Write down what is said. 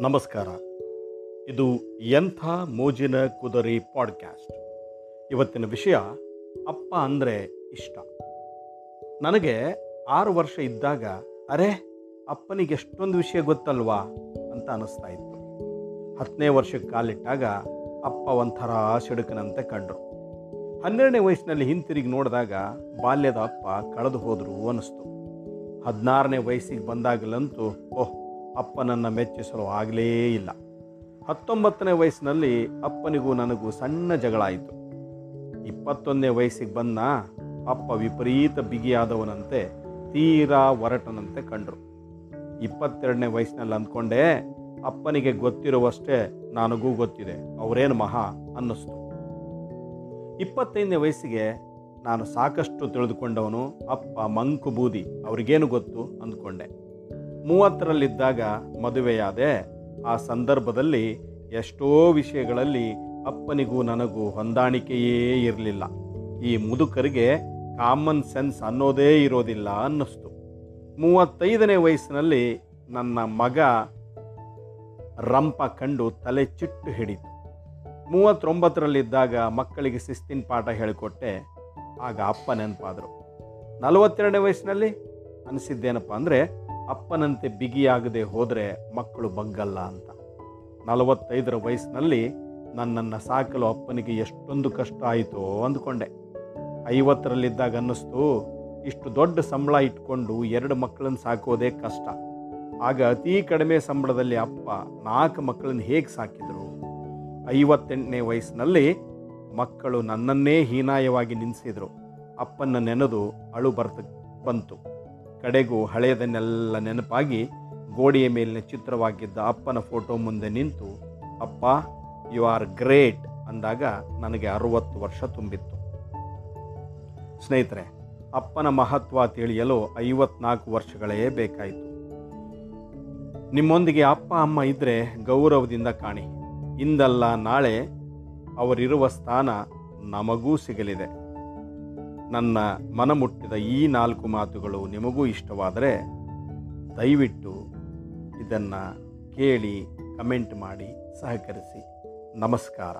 ನಮಸ್ಕಾರ. ಇದು ಎಂಥ ಮೋಜಿನ ಕುದರಿ ಪಾಡ್ಕ್ಯಾಸ್ಟ್. ಇವತ್ತಿನ ವಿಷಯ ಅಪ್ಪ ಅಂದರೆ ಇಷ್ಟ. ನನಗೆ ಆರು ವರ್ಷ ಇದ್ದಾಗ, ಅರೆ, ಅಪ್ಪನಿಗೆ ಎಷ್ಟೊಂದು ವಿಷಯ ಗೊತ್ತಲ್ವಾ ಅಂತ ಅನ್ನಿಸ್ತಾ ಇತ್ತು. ಹತ್ತನೇ ವರ್ಷಕ್ಕೆ ಕಾಲಿಟ್ಟಾಗ ಅಪ್ಪ ಒಂಥರ ಸಿಡುಕನಂತೆ ಕಂಡರು. ಹನ್ನೆರಡನೇ ವಯಸ್ಸಿನಲ್ಲಿ ಹಿಂತಿರುಗಿ ನೋಡಿದಾಗ ಬಾಲ್ಯದ ಅಪ್ಪ ಕಳೆದು ಹೋದರು ಅನ್ನಿಸ್ತು. ಹದಿನಾರನೇ ವಯಸ್ಸಿಗೆ ಬಂದಾಗಲಂತೂ, ಓಹ್ ಅಪ್ಪನನ್ನು ಮೆಚ್ಚಿಸಲು ಆಗಲೇ ಇಲ್ಲ. ಹತ್ತೊಂಬತ್ತನೇ ವಯಸ್ಸಿನಲ್ಲಿ ಅಪ್ಪನಿಗೂ ನನಗೂ ಸಣ್ಣ ಜಗಳ ಆಯಿತು. ಇಪ್ಪತ್ತೊಂದನೇ ವಯಸ್ಸಿಗೆ ಬಂದ ಅಪ್ಪ ವಿಪರೀತ ಬಿಗಿಯಾದವನಂತೆ ತೀರಾ ಒರಟನಂತೆ ಕಂಡರು. ಇಪ್ಪತ್ತೆರಡನೇ ವಯಸ್ಸಿನಲ್ಲಿ ಅಂದ್ಕೊಂಡೆ, ಅಪ್ಪನಿಗೆ ಗೊತ್ತಿರುವಷ್ಟೇ ನನಗೂ ಗೊತ್ತಿದೆ, ಅವರೇನು ಮಹಾ ಅನ್ನಿಸ್ತು. ಇಪ್ಪತ್ತೈದನೇ ವಯಸ್ಸಿಗೆ ನಾನು ಸಾಕಷ್ಟು ತಿಳಿದುಕೊಂಡವನು ಅಪ್ಪ ಮಂಕು ಬೂದಿ ಅವ್ರಿಗೇನು ಗೊತ್ತು? ಅಂದ್ಕೊಂಡೆ. ಮೂವತ್ತರಲ್ಲಿದ್ದಾಗ ಮದುವೆಯಾದೆ, ಆ ಸಂದರ್ಭದಲ್ಲಿ ಎಷ್ಟೋ ವಿಷಯಗಳಲ್ಲಿ ಅಪ್ಪನಿಗೂ ನನಗೂ ಹೊಂದಾಣಿಕೆಯೇ ಇರಲಿಲ್ಲ. ಈ ಮುದುಕರಿಗೆ ಕಾಮನ್ ಸೆನ್ಸ್ ಅನ್ನೋದೇ ಇರೋದಿಲ್ಲ ಅನ್ನಿಸ್ತು. ಮೂವತ್ತೈದನೇ ವಯಸ್ಸಿನಲ್ಲಿ ನನ್ನ ಮಗ ರಂಪ ಕಂಡು ತಲೆ ಚಿಟ್ಟು ಹಿಡಿತು. ಮೂವತ್ತೊಂಬತ್ತರಲ್ಲಿದ್ದಾಗ ಮಕ್ಕಳಿಗೆ ಶಿಸ್ತಿನ ಪಾಠ ಹೇಳಿಕೊಟ್ಟೆ. ಆಗ ಅಪ್ಪ ನೆನಪಾದರು. ನಲವತ್ತೆರಡನೇ ವಯಸ್ಸಿನಲ್ಲಿ ಅನಿಸಿದ್ದೇನಪ್ಪ ಅಂದರೆ ಅಪ್ಪನಂತೆ ಬಿಗಿಯಾಗದೆ ಹೋದರೆ ಮಕ್ಕಳು ಬಗ್ಗಲ್ಲ ಅಂತ. ನಲವತ್ತೈದರ ವಯಸ್ಸಿನಲ್ಲಿ ನನ್ನನ್ನು ಸಾಕಲು ಅಪ್ಪನಿಗೆ ಎಷ್ಟೊಂದು ಕಷ್ಟ ಆಯಿತೋ ಅಂದ್ಕೊಂಡೆ. ಐವತ್ತರಲ್ಲಿದ್ದಾಗ ಅನ್ನಿಸ್ತು, ಇಷ್ಟು ದೊಡ್ಡ ಸಂಬಳ ಇಟ್ಕೊಂಡು ಎರಡು ಮಕ್ಕಳನ್ನು ಸಾಕೋದೇ ಕಷ್ಟ. ಆಗ ಅತೀ ಕಡಿಮೆ ಸಂಬಳದಲ್ಲಿ ಅಪ್ಪ ನಾಲ್ಕು ಮಕ್ಕಳನ್ನು ಹೇಗೆ ಸಾಕಿದರು? ಐವತ್ತೆಂಟನೇ ವಯಸ್ಸಿನಲ್ಲಿ ಮಕ್ಕಳು ನನ್ನನ್ನೇ ಹೀನಾಯವಾಗಿ ನಿಲ್ಲಿಸಿದರು ಅಪ್ಪನ ನೆನೆದು ಅಳು ಬರ್ತ, ಬಂತು. ಕಡೆಗೂ ಹಳೆಯದನ್ನೆಲ್ಲ ನೆನಪಾಗಿ ಗೋಡೆಯ ಮೇಲಿನ ಚಿತ್ರವಾಗಿದ್ದ ಅಪ್ಪನ ಫೋಟೋ ಮುಂದೆ ನಿಂತು, ಅಪ್ಪ ಯು ಆರ್ ಗ್ರೇಟ್ ಅಂದಾಗ ನನಗೆ ಅರುವತ್ತು ವರ್ಷ ತುಂಬಿತ್ತು. ಸ್ನೇಹಿತರೆ, ಅಪ್ಪನ ಮಹತ್ವ ತಿಳಿಯಲು ಐವತ್ನಾಲ್ಕು ವರ್ಷಗಳೇ ಬೇಕಾಯಿತು. ನಿಮ್ಮೊಂದಿಗೆ ಅಪ್ಪ, ಅಮ್ಮ ಇದ್ದರೆ ಗೌರವದಿಂದ ಕಾಣಿ. ಇಂದಲ್ಲ ನಾಳೆ ಅವರಿರುವ ಸ್ಥಾನ ನಮಗೂ ಸಿಗಲಿದೆ. ನನ್ನ ಮನಮುಟ್ಟಿದ ಈ ನಾಲ್ಕು ಮಾತುಗಳು ನಿಮಗೂ ಇಷ್ಟವಾದರೆ ದಯವಿಟ್ಟು ಇದನ್ನು ಕೇಳಿ ಕಮೆಂಟ್ ಮಾಡಿ ಸಹಕರಿಸಿ. ನಮಸ್ಕಾರ.